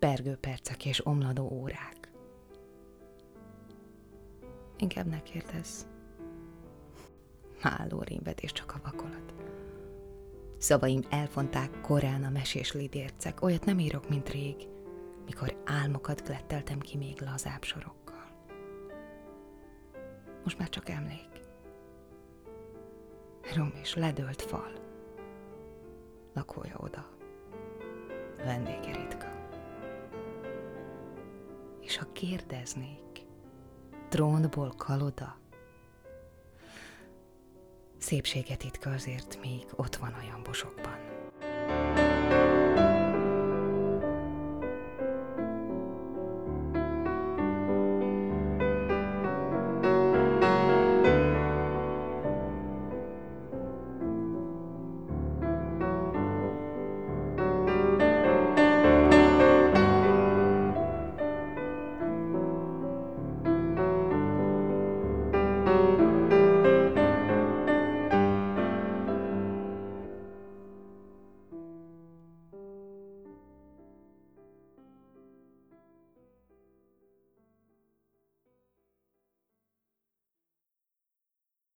Hevergő percek és omladó órák. Inkább ne kérdezz. Háló rémvetés csak a vakolat. Szavaim elfonták korán a mesés lidércek, olyat nem írok, mint rég, mikor álmokat gletteltem ki még lazább sorokkal. Most már csak emlék. Rom és ledölt fal. Lakója oda. Vendége ritka. És ha kérdeznék, trónból kaloda, szépséget titka azért még ott van a jambosokban.